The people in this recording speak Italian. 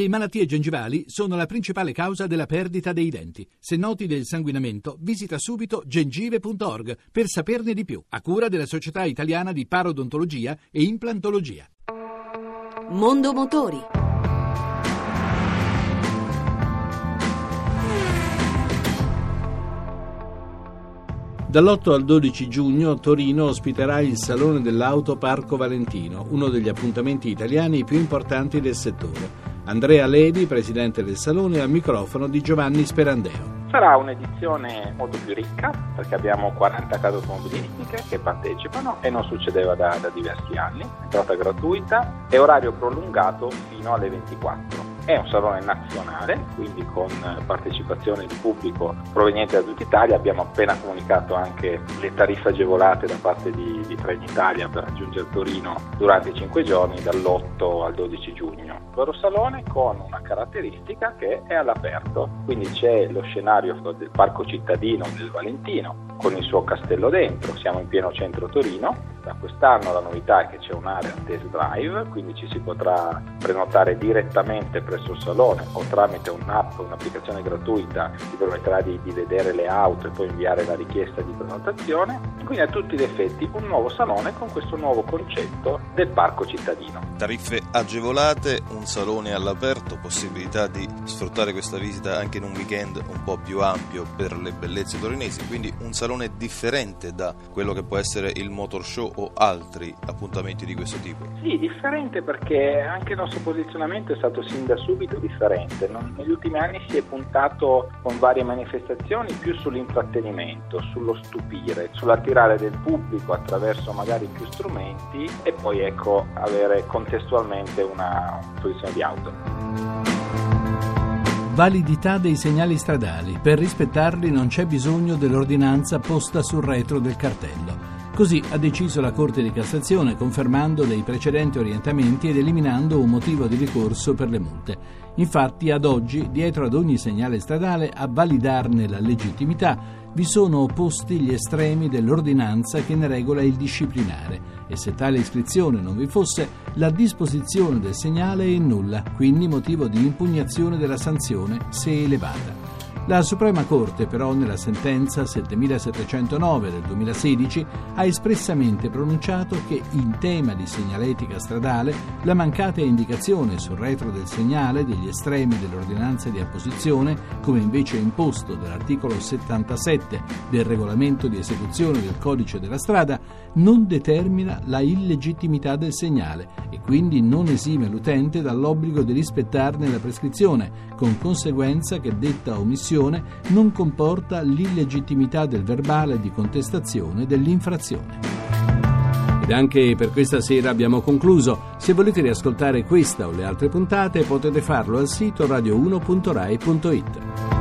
Le malattie gengivali sono la principale causa della perdita dei denti. Se noti del sanguinamento, visita subito gengive.org per saperne di più, a cura della Società Italiana di Parodontologia e Implantologia. Mondo Motori. Dall'8 al 12 giugno Torino ospiterà il Salone dell'Auto Parco Valentino, uno degli appuntamenti italiani più importanti del settore. Andrea Levi, presidente del Salone, al microfono di Giovanni Sperandeo. Sarà un'edizione molto più ricca perché abbiamo 40 case automobilistiche che partecipano e non succedeva da, da diversi anni, entrata gratuita e orario prolungato fino alle 24. È un salone nazionale, quindi con partecipazione di pubblico proveniente da tutta Italia. Abbiamo appena comunicato anche le tariffe agevolate da parte di, di Trenitalia per raggiungere Torino durante i 5 giorni dall'8 al 12 giugno. Loro salone con una caratteristica che è all'aperto, quindi c'è lo scenario del parco cittadino del Valentino con il suo castello dentro, siamo in pieno centro Torino. Da quest'anno la novità è che c'è un'area test drive, quindi ci si potrà prenotare direttamente presso il salone o tramite un'app, un'applicazione gratuita ti permetterà di, di vedere le auto e poi inviare la richiesta di prenotazione. Quindi a tutti gli effetti un nuovo salone con questo nuovo concetto del parco cittadino. Tariffe agevolate, un salone all'aperto, possibilità di sfruttare questa visita anche in un weekend un po' più ampio per le bellezze torinesi, quindi un salone differente da quello che può essere il motor show o altri appuntamenti di questo tipo. Sì, differente perché anche il nostro posizionamento è stato sin da subito differente. Non, negli ultimi anni si è puntato con varie manifestazioni più sull'intrattenimento, sullo stupire, sull'attirare del pubblico attraverso magari più strumenti e poi ecco avere contestualmente una posizione di auto. Validità dei segnali stradali. Per rispettarli non c'è bisogno dell'ordinanza posta sul retro del cartello. Così ha deciso la Corte di Cassazione, confermando dei precedenti orientamenti ed eliminando un motivo di ricorso per le multe. Infatti, ad oggi, dietro ad ogni segnale stradale, a validarne la legittimità, vi sono opposti gli estremi dell'ordinanza che ne regola il disciplinare e se tale iscrizione non vi fosse, la disposizione del segnale è nulla, quindi motivo di impugnazione della sanzione se elevata. La Suprema Corte però nella sentenza 7709 del 2016 ha espressamente pronunciato che in tema di segnaletica stradale la mancata indicazione sul retro del segnale degli estremi dell'ordinanza di apposizione, come invece imposto dall'articolo 77 del regolamento di esecuzione del codice della strada, non determina la illegittimità del segnale e quindi non esime l'utente dall'obbligo di rispettarne la prescrizione, con conseguenza che detta omissione non comporta l'illegittimità del verbale di contestazione dell'infrazione. Ed anche per questa sera abbiamo concluso. Se volete riascoltare questa o le altre puntate potete farlo al sito radio1.rai.it.